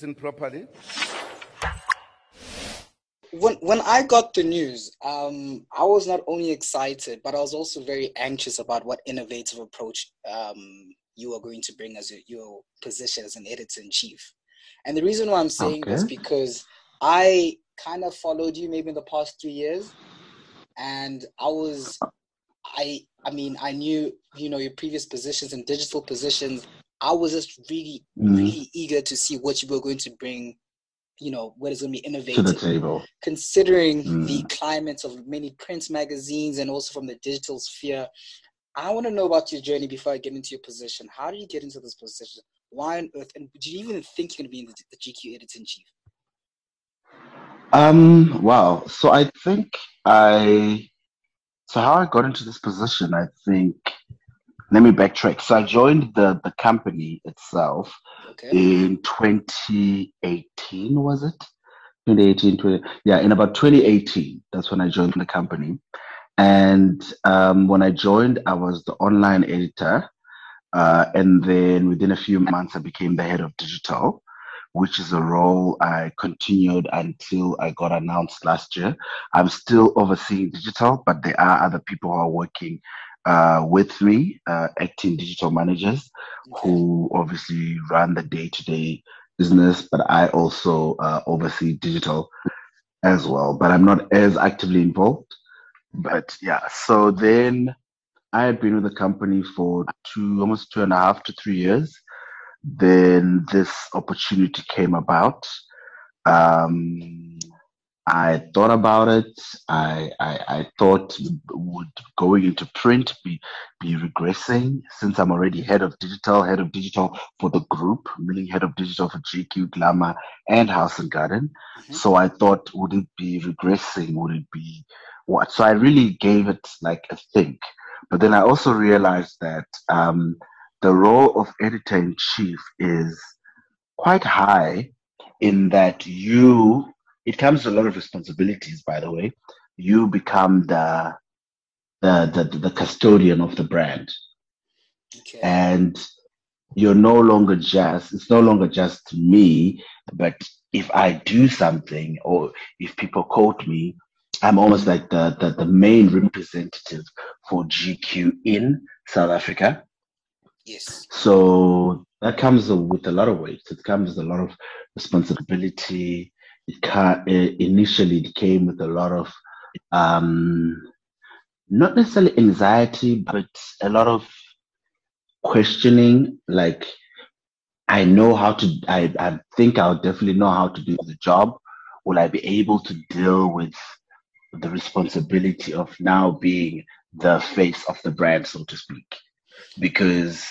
listen properly. When when I got the news, um, I was not only excited, but I was also very anxious about what innovative approach um, you are going to bring as your, your position as an editor in chief. And the reason why I'm saying okay. this because I kind of followed you maybe in the past three years, and I was, I I mean I knew you know your previous positions and digital positions. I was just really mm. really eager to see what you were going to bring. You know what is going to be innovative to the table, considering mm. the climate of many print magazines and also from the digital sphere. I want to know about your journey before I get into your position. How did you get into this position? Why on earth? And did you even think you're going to be in the, the GQ editor in chief? Um. Wow. So I think I. So how I got into this position, I think. Let me backtrack. So I joined the the company itself okay. in 2018. Was it? 2018, 20, yeah, in about 2018, that's when I joined the company. And um, when I joined, I was the online editor. Uh, and then within a few months, I became the head of digital, which is a role I continued until I got announced last year. I'm still overseeing digital, but there are other people who are working uh, with me, uh, acting digital managers, who obviously run the day to day business, but I also uh, oversee digital as well. But I'm not as actively involved. But yeah, so then I had been with the company for two, almost two and a half to three years. Then this opportunity came about. Um, I thought about it. I, I, I thought would going into print be be regressing since I'm already head of digital, head of digital for the group, meaning head of digital for GQ, Glamour, and House and Garden. Mm-hmm. So I thought, would it be regressing? Would it be what? So I really gave it like a think. But then I also realized that um, the role of editor in chief is quite high in that you, it comes with a lot of responsibilities, by the way. You become the, the, the, the custodian of the brand. Okay. And you're no longer just, it's no longer just me, but if I do something or if people quote me, I'm almost like the, the, the main representative for GQ in South Africa. Yes. So that comes with a lot of weight. It comes with a lot of responsibility. It initially it came with a lot of um, not necessarily anxiety, but a lot of questioning. Like I know how to. I I think I'll definitely know how to do the job. Will I be able to deal with the responsibility of now being the face of the brand, so to speak. Because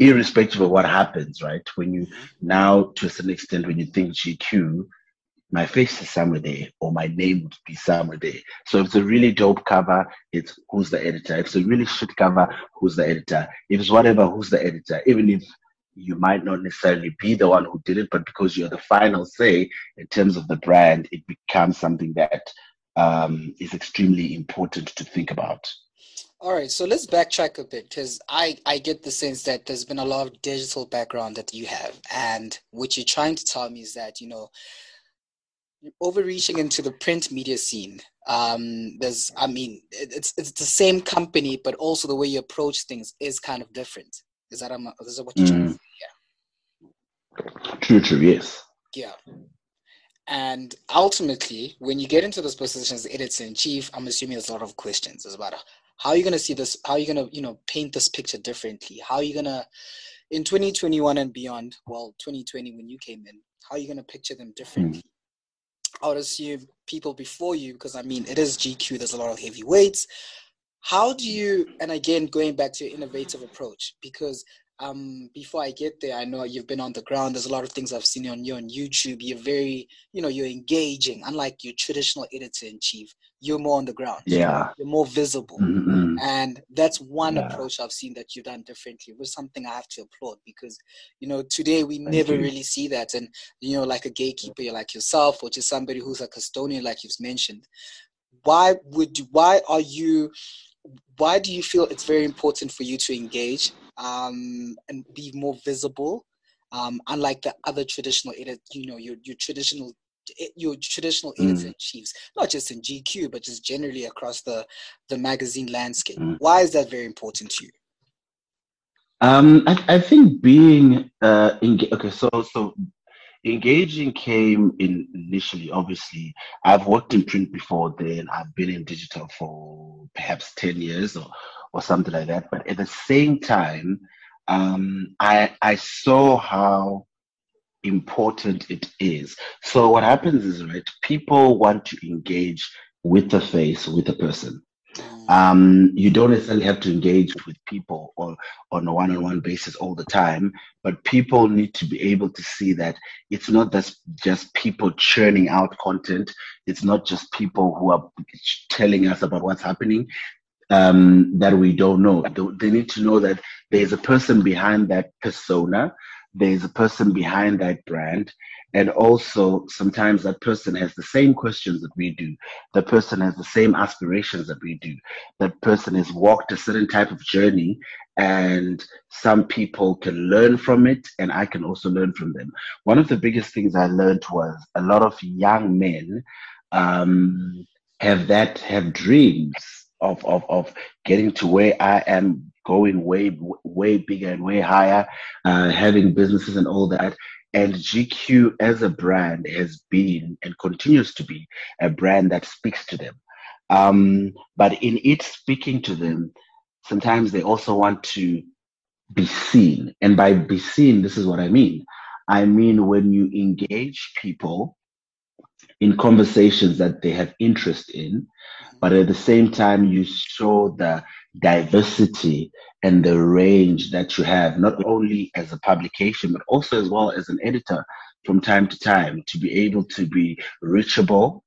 irrespective of what happens, right? When you now, to a certain extent, when you think GQ, my face is somewhere there, or my name would be somewhere there. So if it's a really dope cover, it's who's the editor. If it's a really shit cover, who's the editor. If it's whatever, who's the editor. Even if you might not necessarily be the one who did it, but because you're the final say in terms of the brand, it becomes something that um, is extremely important to think about. All right, so let's backtrack a bit because I, I get the sense that there's been a lot of digital background that you have, and what you're trying to tell me is that you know you're overreaching into the print media scene. Um, there's, I mean, it's it's the same company, but also the way you approach things is kind of different. Is that, um, is that what you're mm. trying to say? Yeah. True, true, yes. Yeah. And ultimately, when you get into those positions as editor in chief, I'm assuming there's a lot of questions. It's about how are you going to see this? How are you going to, you know, paint this picture differently? How are you going to, in 2021 and beyond, well, 2020 when you came in, how are you going to picture them differently? Mm. I would assume people before you, because I mean, it is GQ, there's a lot of heavyweights. How do you, and again, going back to your innovative approach, because um, before I get there, I know you've been on the ground. There's a lot of things I've seen on you on YouTube. You're very, you know, you're engaging. Unlike your traditional editor in chief, you're more on the ground. Yeah, you're more visible, mm-hmm. and that's one yeah. approach I've seen that you've done differently. Was something I have to applaud because, you know, today we Thank never you. really see that. And you know, like a gatekeeper, you're like yourself, or just somebody who's a custodian, like you've mentioned. Why would you, why are you why do you feel it's very important for you to engage um, and be more visible um, unlike the other traditional edit, you know, your your traditional your traditional mm. editor in chiefs, not just in GQ, but just generally across the the magazine landscape. Mm. Why is that very important to you? Um, I, I think being uh, engaged. Okay, so so engaging came in initially. Obviously, I've worked in print before. Then I've been in digital for perhaps ten years or or something like that. But at the same time, um, I I saw how important it is. So what happens is right, people want to engage with the face, with the person. Um, you don't necessarily have to engage with people or on a one-on-one basis all the time, but people need to be able to see that it's not just just people churning out content. It's not just people who are telling us about what's happening um, that we don't know. They need to know that there's a person behind that persona there's a person behind that brand. And also, sometimes that person has the same questions that we do. The person has the same aspirations that we do. That person has walked a certain type of journey, and some people can learn from it, and I can also learn from them. One of the biggest things I learned was a lot of young men um, have that have dreams of, of, of getting to where I am going way way bigger and way higher, uh, having businesses and all that. And GQ as a brand has been and continues to be a brand that speaks to them. Um, but in it speaking to them, sometimes they also want to be seen. And by be seen, this is what I mean. I mean, when you engage people in conversations that they have interest in, but at the same time, you show the diversity and the range that you have, not only as a publication, but also as well as an editor from time to time to be able to be reachable,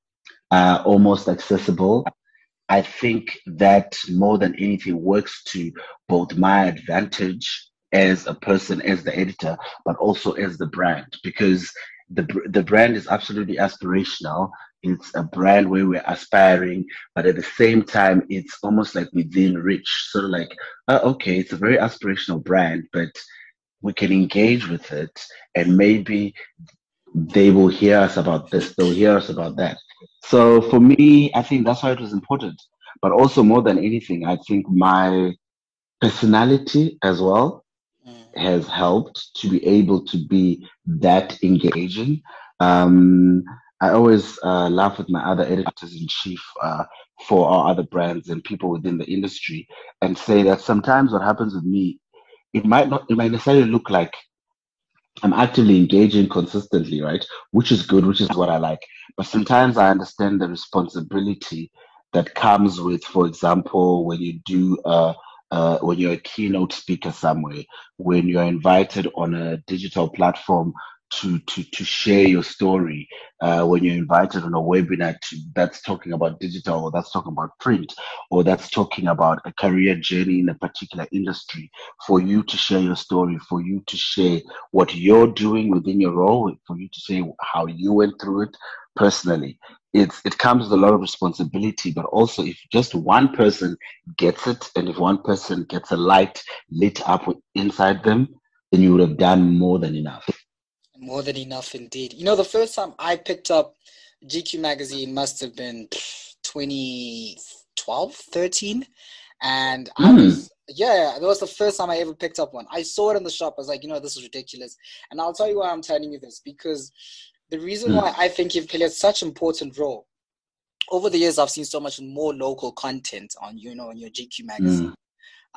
uh, almost accessible. I think that more than anything works to both my advantage as a person, as the editor, but also as the brand, because the the brand is absolutely aspirational it's a brand where we're aspiring, but at the same time, it's almost like within reach. So like, uh, okay, it's a very aspirational brand, but we can engage with it, and maybe they will hear us about this, they'll hear us about that. So for me, I think that's why it was important. But also, more than anything, I think my personality as well. Has helped to be able to be that engaging. Um, I always uh, laugh with my other editors in chief uh, for our other brands and people within the industry and say that sometimes what happens with me, it might not, it might necessarily look like I'm actively engaging consistently, right? Which is good, which is what I like. But sometimes I understand the responsibility that comes with, for example, when you do uh, uh, when you're a keynote speaker somewhere, when you're invited on a digital platform to to to share your story uh, when you're invited on a webinar to, that's talking about digital or that's talking about print or that's talking about a career journey in a particular industry for you to share your story for you to share what you're doing within your role for you to say how you went through it personally it's it comes with a lot of responsibility but also if just one person gets it and if one person gets a light lit up inside them then you would have done more than enough more than enough indeed. You know, the first time I picked up GQ magazine must have been 2012, 13. And mm. I hmm. was, yeah, that was the first time I ever picked up one. I saw it in the shop. I was like, you know, this is ridiculous. And I'll tell you why I'm telling you this because the reason mm. why I think you've played such important role over the years, I've seen so much more local content on, you know, on your GQ magazine. Mm.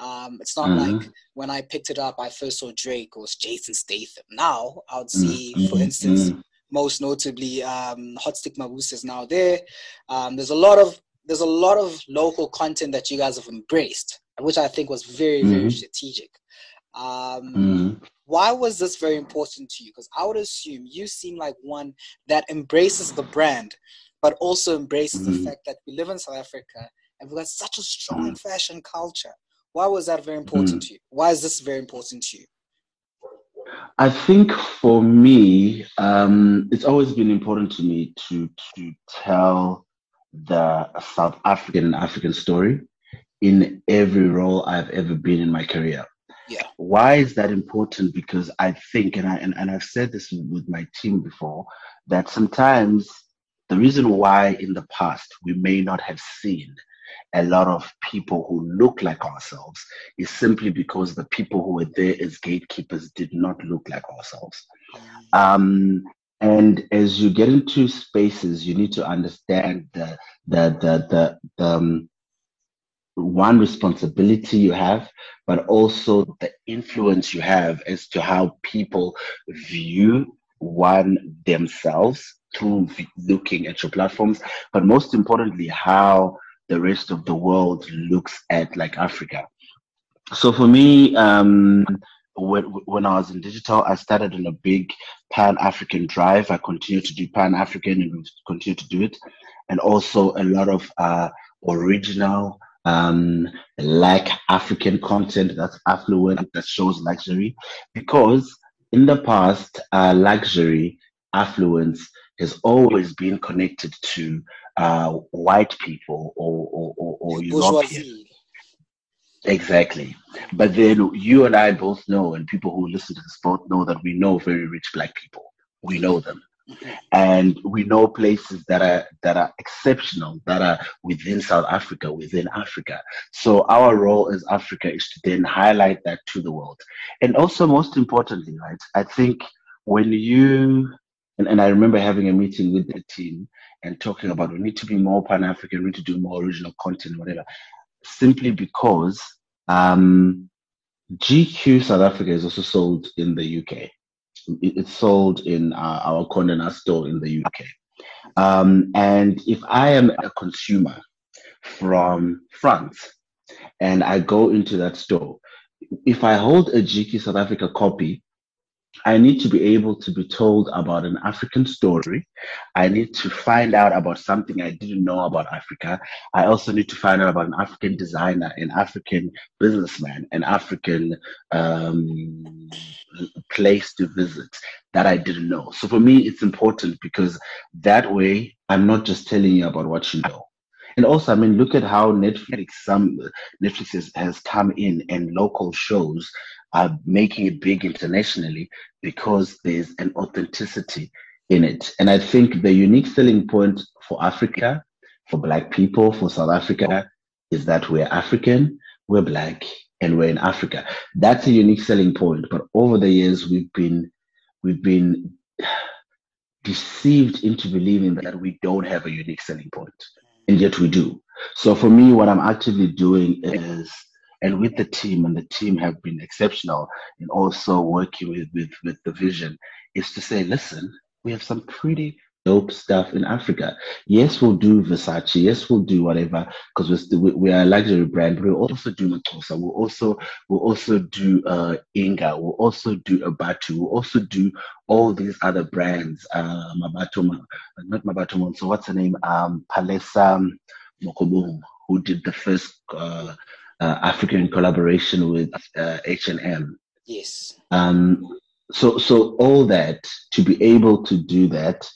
Um, it's not mm-hmm. like when I picked it up, I first saw Drake or Jason Statham. Now I would see, mm-hmm. for instance, mm-hmm. most notably, um, Hotstix Mabuse is now there. Um, there's a lot of there's a lot of local content that you guys have embraced, which I think was very very mm-hmm. strategic. Um, mm-hmm. why was this very important to you? Because I would assume you seem like one that embraces the brand, but also embraces the mm-hmm. fact that we live in South Africa and we've got such a strong fashion culture. Why was that very important mm. to you? Why is this very important to you? I think for me, um, it's always been important to me to to tell the South African and African story in every role I've ever been in my career. Yeah. Why is that important? Because I think, and I and, and I've said this with my team before, that sometimes the reason why in the past we may not have seen a lot of people who look like ourselves is simply because the people who were there as gatekeepers did not look like ourselves. Mm. Um, and as you get into spaces, you need to understand the the the the, the um, one responsibility you have, but also the influence you have as to how people view one themselves through looking at your platforms, but most importantly, how the rest of the world looks at like Africa. So for me, um, when, when I was in digital, I started on a big Pan African drive. I continue to do Pan African and continue to do it, and also a lot of uh, original um, like African content that's affluent that shows luxury, because in the past, uh, luxury affluence has always been connected to uh, white people or, or, or, or European. Exactly. But then you and I both know, and people who listen to this both know that we know very rich black people. We know them. And we know places that are that are exceptional, that are within South Africa, within Africa. So our role as Africa is to then highlight that to the world. And also most importantly, right, I think when you and, and I remember having a meeting with the team and talking about we need to be more Pan African, we need to do more original content, whatever simply because um, GQ South Africa is also sold in the UK. It's sold in uh, our Condé Nast store in the UK. Um, and if I am a consumer from France and I go into that store, if I hold a GQ South Africa copy, I need to be able to be told about an African story. I need to find out about something I didn't know about Africa. I also need to find out about an African designer, an African businessman, an African um, place to visit that I didn't know. So for me, it's important because that way I'm not just telling you about what you know. And also, I mean, look at how Netflix, some Netflix has, has come in and local shows are making it big internationally because there's an authenticity in it. And I think the unique selling point for Africa, for Black people, for South Africa, is that we're African, we're Black, and we're in Africa. That's a unique selling point. But over the years, we've been we've been deceived into believing that we don't have a unique selling point, and yet we do. So for me, what I'm actively doing is and with the team, and the team have been exceptional in also working with, with, with the vision, is to say, listen, we have some pretty dope stuff in Africa. Yes, we'll do Versace. Yes, we'll do whatever because we, we are a luxury brand. But we'll also do MaXhosa. We'll also we'll also do uh, Inga. We'll also do Abatu. We'll also do all these other brands. Uh, not Mabato. So what's her name? Um, Palesa Mokubung, who did the first. Uh, uh, African collaboration with H&M. Yes. Um, so, so all that to be able to do that,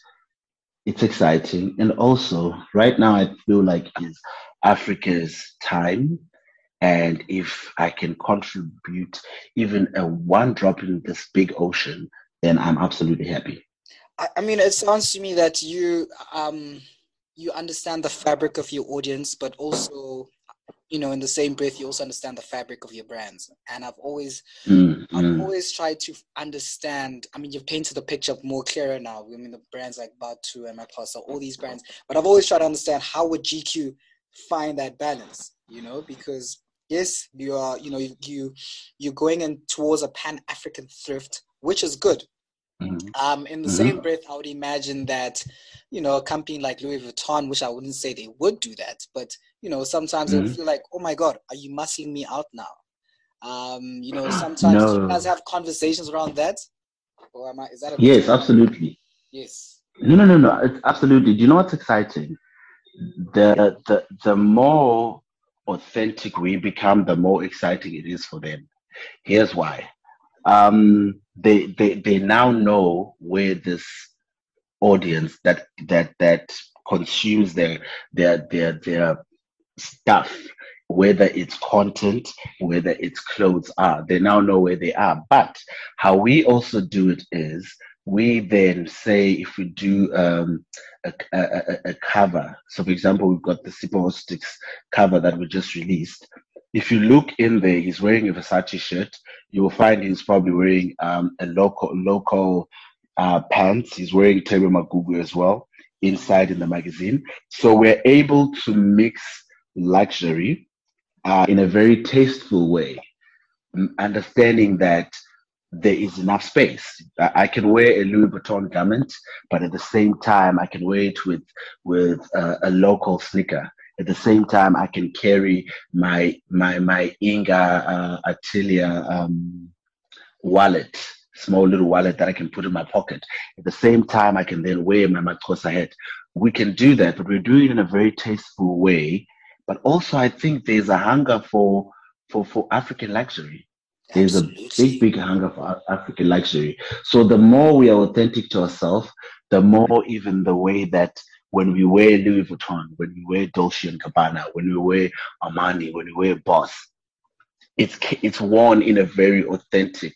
it's exciting. And also, right now, I feel like it's Africa's time. And if I can contribute even a one drop in this big ocean, then I'm absolutely happy. I mean, it sounds to me that you um, you understand the fabric of your audience, but also you know in the same breath you also understand the fabric of your brands and i've always mm, i've mm. always tried to understand i mean you've painted the picture more clearer now i mean the brands like Bathu and MaXhosa, all these brands but i've always tried to understand how would gq find that balance you know because yes you are you know you, you you're going in towards a pan-african thrift which is good. Um in the mm-hmm. same breath i would imagine that you know, a company like Louis Vuitton, which I wouldn't say they would do that, but you know, sometimes mm-hmm. they feel like, oh my God, are you muscling me out now? Um, you know, sometimes no. you guys have conversations around that. Or am I, is that yes, absolutely. Yes. No, no, no, no. It's absolutely. Do you know what's exciting? The the the more authentic we become, the more exciting it is for them. Here's why. Um, they they they now know where this audience that that that consumes their their their their stuff whether it's content, whether it's clothes are. They now know where they are. But how we also do it is we then say if we do um, a, a, a, cover. So, for example, we've got the Sipho Sticks cover that we just released. If you look in there, he's wearing a Versace shirt. You will find he's probably wearing um, a local local uh, pants. He's wearing Thebe Magugu as well inside in the magazine. So we're able to mix luxury uh, in a very tasteful way, understanding that there is enough space. I can wear a Louis Vuitton garment, but at the same time, I can wear it with with uh, a local sneaker. At the same time, I can carry my my my Inga uh, Atelier um, wallet, small little wallet that I can put in my pocket. At the same time, I can then wear my MaXhosa hat. We can do that, but we're doing it in a very tasteful way. But also, I think there's a hunger for for for African luxury there's a big, big hunger for African luxury. So the more we are authentic to ourselves, the more even the way that when we wear Louis Vuitton, when we wear Dolce and Gabbana, when we wear Armani, when we wear Boss, it's it's worn in a very authentic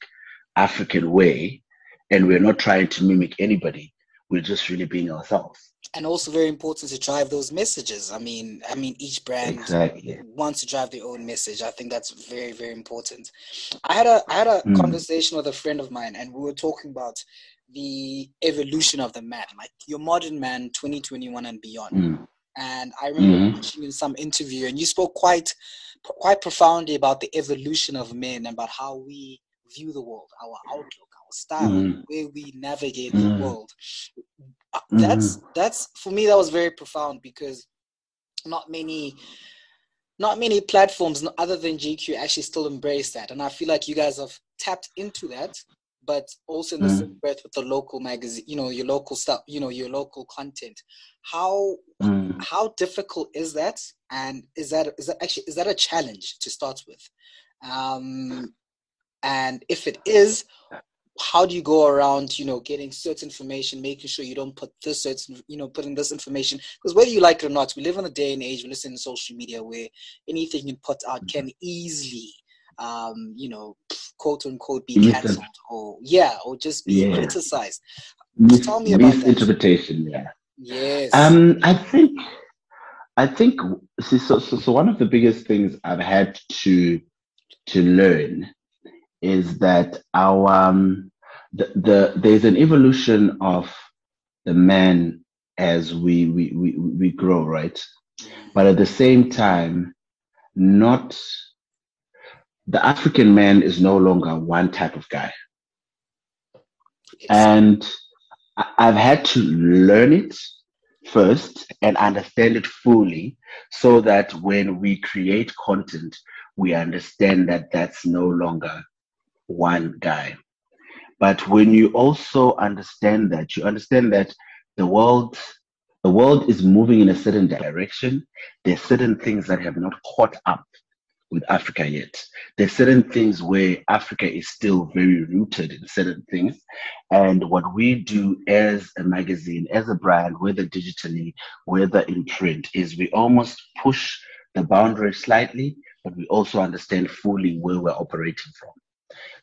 African way, and we're not trying to mimic anybody. We're just really being ourselves and also very important to drive those messages. I mean, I mean, each brand exactly. wants to drive their own message. I think that's very, very important. I had a I had a mm. conversation with a friend of mine, and we were talking about the evolution of the man, like your modern man, 2021 and beyond. Mm. And I remember mm-hmm. watching in some interview, and you spoke quite quite profoundly about the evolution of men and about how we view the world, our outlook, our style, mm. where we navigate mm. the world. Uh, that's mm-hmm. that's for me that was very profound because not many not many platforms other than GQ actually still embrace that, and I feel like you guys have tapped into that, but also in the mm. same breath with the local magazine, you know, your local stuff, you know, your local content. How mm. how difficult is that, and is that is that actually is that a challenge to start with? Um, and if it is, how do you go around you know getting certain information making sure you don't put this certain you know putting this information? Because whether you like it or not we live in a day and age we listen to social media where anything you put out can easily um you know quote unquote be cancelled or yeah or just be yeah. criticized. Mis- tell me about misinterpretation that. yeah. Yes. Um i think i think so, so so one of the biggest things i've had to to learn is that our um, the, the there's an evolution of the man as we, we we we grow, right? But at the same time, not the African man is no longer one type of guy. And I've had to learn it first and understand it fully so that when we create content, we understand that that's no longer one guy. But when you also understand that, you understand that the world the world is moving in a certain direction. There's certain things that have not caught up with Africa yet. There's certain things where Africa is still very rooted in certain things. And what we do as a magazine, as a brand, whether digitally, whether in print, is we almost push the boundary slightly, but we also understand fully where we're operating from.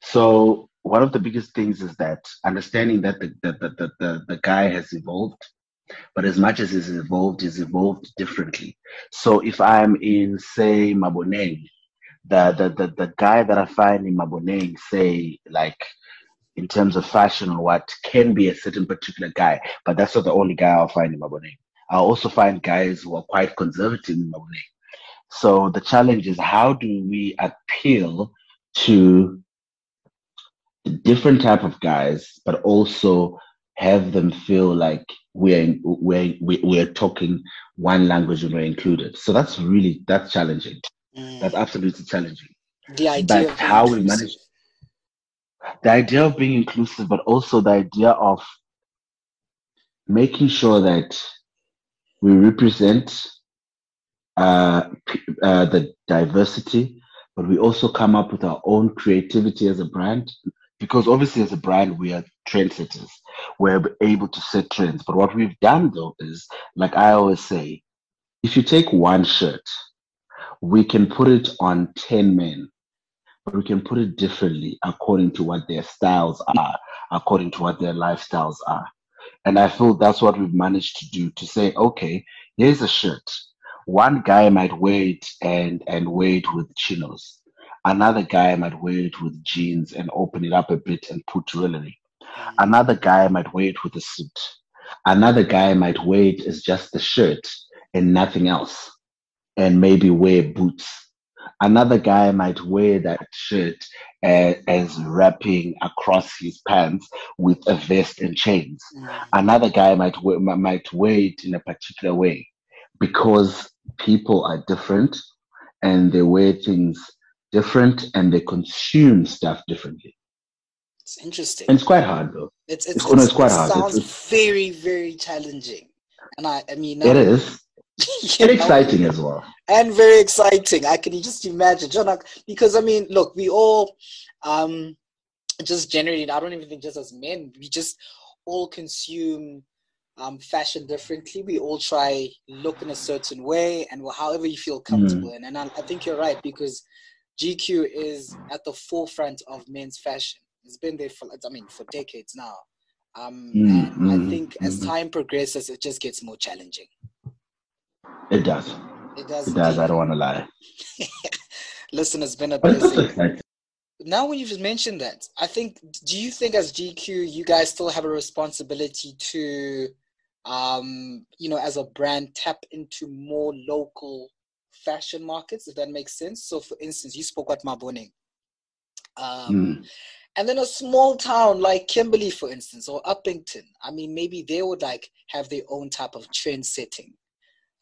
So one of the biggest things is that understanding that the, the, the, the, the guy has evolved, but as much as he's evolved, he's evolved differently. So if I'm in, say, Maboneng, the, the, the, the guy that I find in Maboneng, say, like, in terms of fashion or what, can be a certain particular guy, but that's not the only guy I'll find in Maboneng. I'll also find guys who are quite conservative in Maboneng. So the challenge is how do we appeal to different type of guys, but also have them feel like we're we're we're talking one language and we're included. So that's really that's challenging. Mm. That's absolutely challenging. The idea but how we manage the idea of being inclusive, but also the idea of making sure that we represent uh, uh, the diversity, but we also come up with our own creativity as a brand because obviously as a brand we are trendsetters we're able to set trends but what we've done though is like i always say if you take one shirt we can put it on 10 men, but we can put it differently according to what their styles are, according to what their lifestyles are. And I feel that's what we've managed to do to say, okay, here's a shirt. One guy might wear it and, and wear it with chinos. Another guy might wear it with jeans and open it up a bit and put jewelry. Another guy might wear it with a suit. Another guy might wear it as just a shirt and nothing else and maybe wear boots. Another guy might wear that shirt as, as wrapping across his pants with a vest and chains. Mm. Another guy might wear, might wear it in a particular way because people are different and they wear things different and they consume stuff differently. It's interesting. And it's quite hard though. It's it's, it's, it's quite it hard. Sounds it's, very very challenging, and I I mean it is. and exciting as well. And very exciting. I can just imagine, John, because I mean, look, we all um just generally, I don't even think just as men, we just all consume um, fashion differently. We all try look in a certain way and however you feel comfortable mm. in. And I, I think you're right because GQ is at the forefront of men's fashion. It's been there for, I mean, for decades now. Um, mm, and mm, I think as mm. time progresses, it just gets more challenging. It does. It does. It does. I don't want to lie. Listen, it's been a blessing. Now, when you've mentioned that, I think, do you think as GQ, you guys still have a responsibility to, um, you know, as a brand, tap into more local fashion markets, if that makes sense? So, for instance, you spoke about Maboneng. Um, mm. And then a small town like Kimberley, for instance, or Upington. I mean, maybe they would like have their own type of trend setting.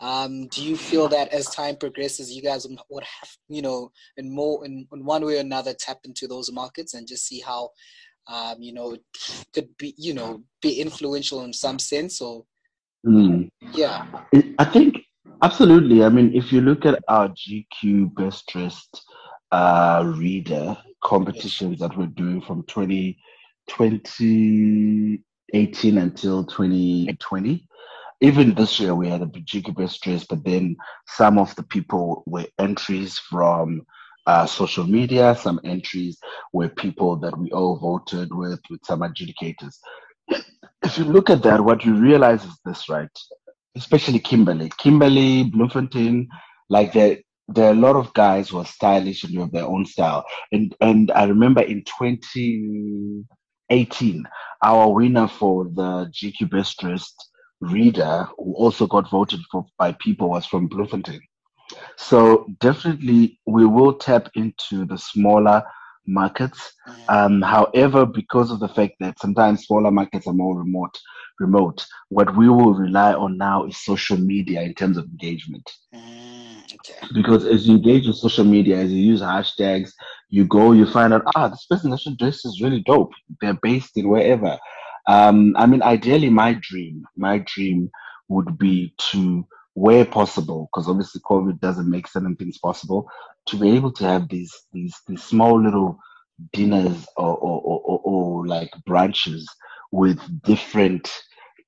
Um, do you feel that as time progresses, you guys would have, you know, in more in, in one way or another, tap into those markets and just see how, um, you know, could be, you know, be influential in some sense? Or mm. yeah, I think absolutely. I mean, if you look at our GQ best dressed uh, reader competitions that we're doing from 20, 2018 until 2020 even this year we had a GQ best dressed, but then some of the people were entries from uh, social media, some entries were people that we all voted with, with some adjudicators. If you look at that, what you realize is this, right? Especially Kimberley, Kimberley, Bloemfontein, like there, there are a lot of guys who are stylish and have their own style. And and I remember in 2018, our winner for the GQ Best Dressed reader who also got voted for by people was from Bloemfontein. So definitely we will tap into the smaller markets. Mm. Um, however, because of the fact that sometimes smaller markets are more remote, remote, what we will rely on now is social media in terms of engagement. Mm, okay. Because as you engage with social media, as you use hashtags, you go, you find out, ah, this person that dress is really dope. They're based in wherever. Um, I mean, ideally, my dream, my dream would be to, where possible, because obviously COVID doesn't make certain things possible, to be able to have these these these small little dinners or or, or, or, like branches with different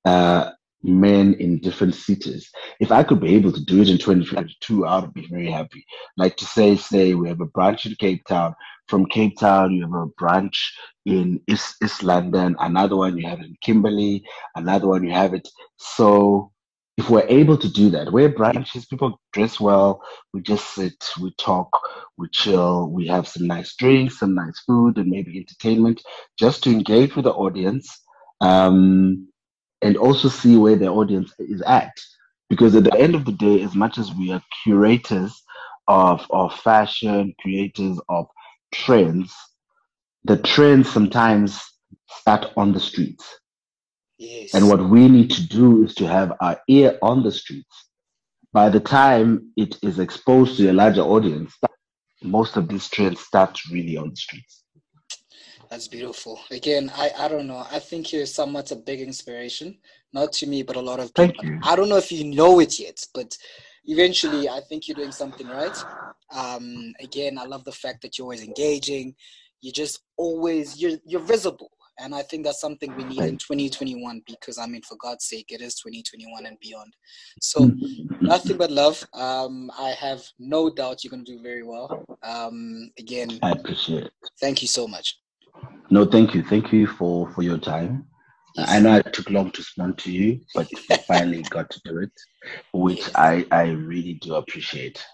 uh, men in different cities. If I could be able to do it in 2022, I would be very happy. Like to say, say we have a branch in Cape Town. From Cape Town, you have a branch in East, East London, another one you have in Kimberley, another one you have it. So if we're able to do that, we're branches, people dress well, we just sit, we talk, we chill, we have some nice drinks, some nice food, and maybe entertainment just to engage with the audience. Um, and also see where the audience is at. Because at the end of the day, as much as we are curators of, of fashion, creators of trends, the trends sometimes start on the streets. Yes. And what we need to do is to have our ear on the streets. By the time it is exposed to a larger audience, most of these trends start really on the streets. That's beautiful. Again, I, I don't know. I think you're somewhat a big inspiration, not to me, but a lot of people. Thank you. I don't know if you know it yet, but eventually I think you're doing something right. Um, again, I love the fact that you're always engaging. You're just always you're you're visible. And I think that's something we need in 2021 because I mean, for God's sake, it is 2021 and beyond. So, nothing but love. Um, I have no doubt you're going to do very well. Um, again, I appreciate it. Thank you so much. No, thank you. Thank you for for your time. Yes. I know it took long to respond to you, but finally got to do it, which yes. I I really do appreciate.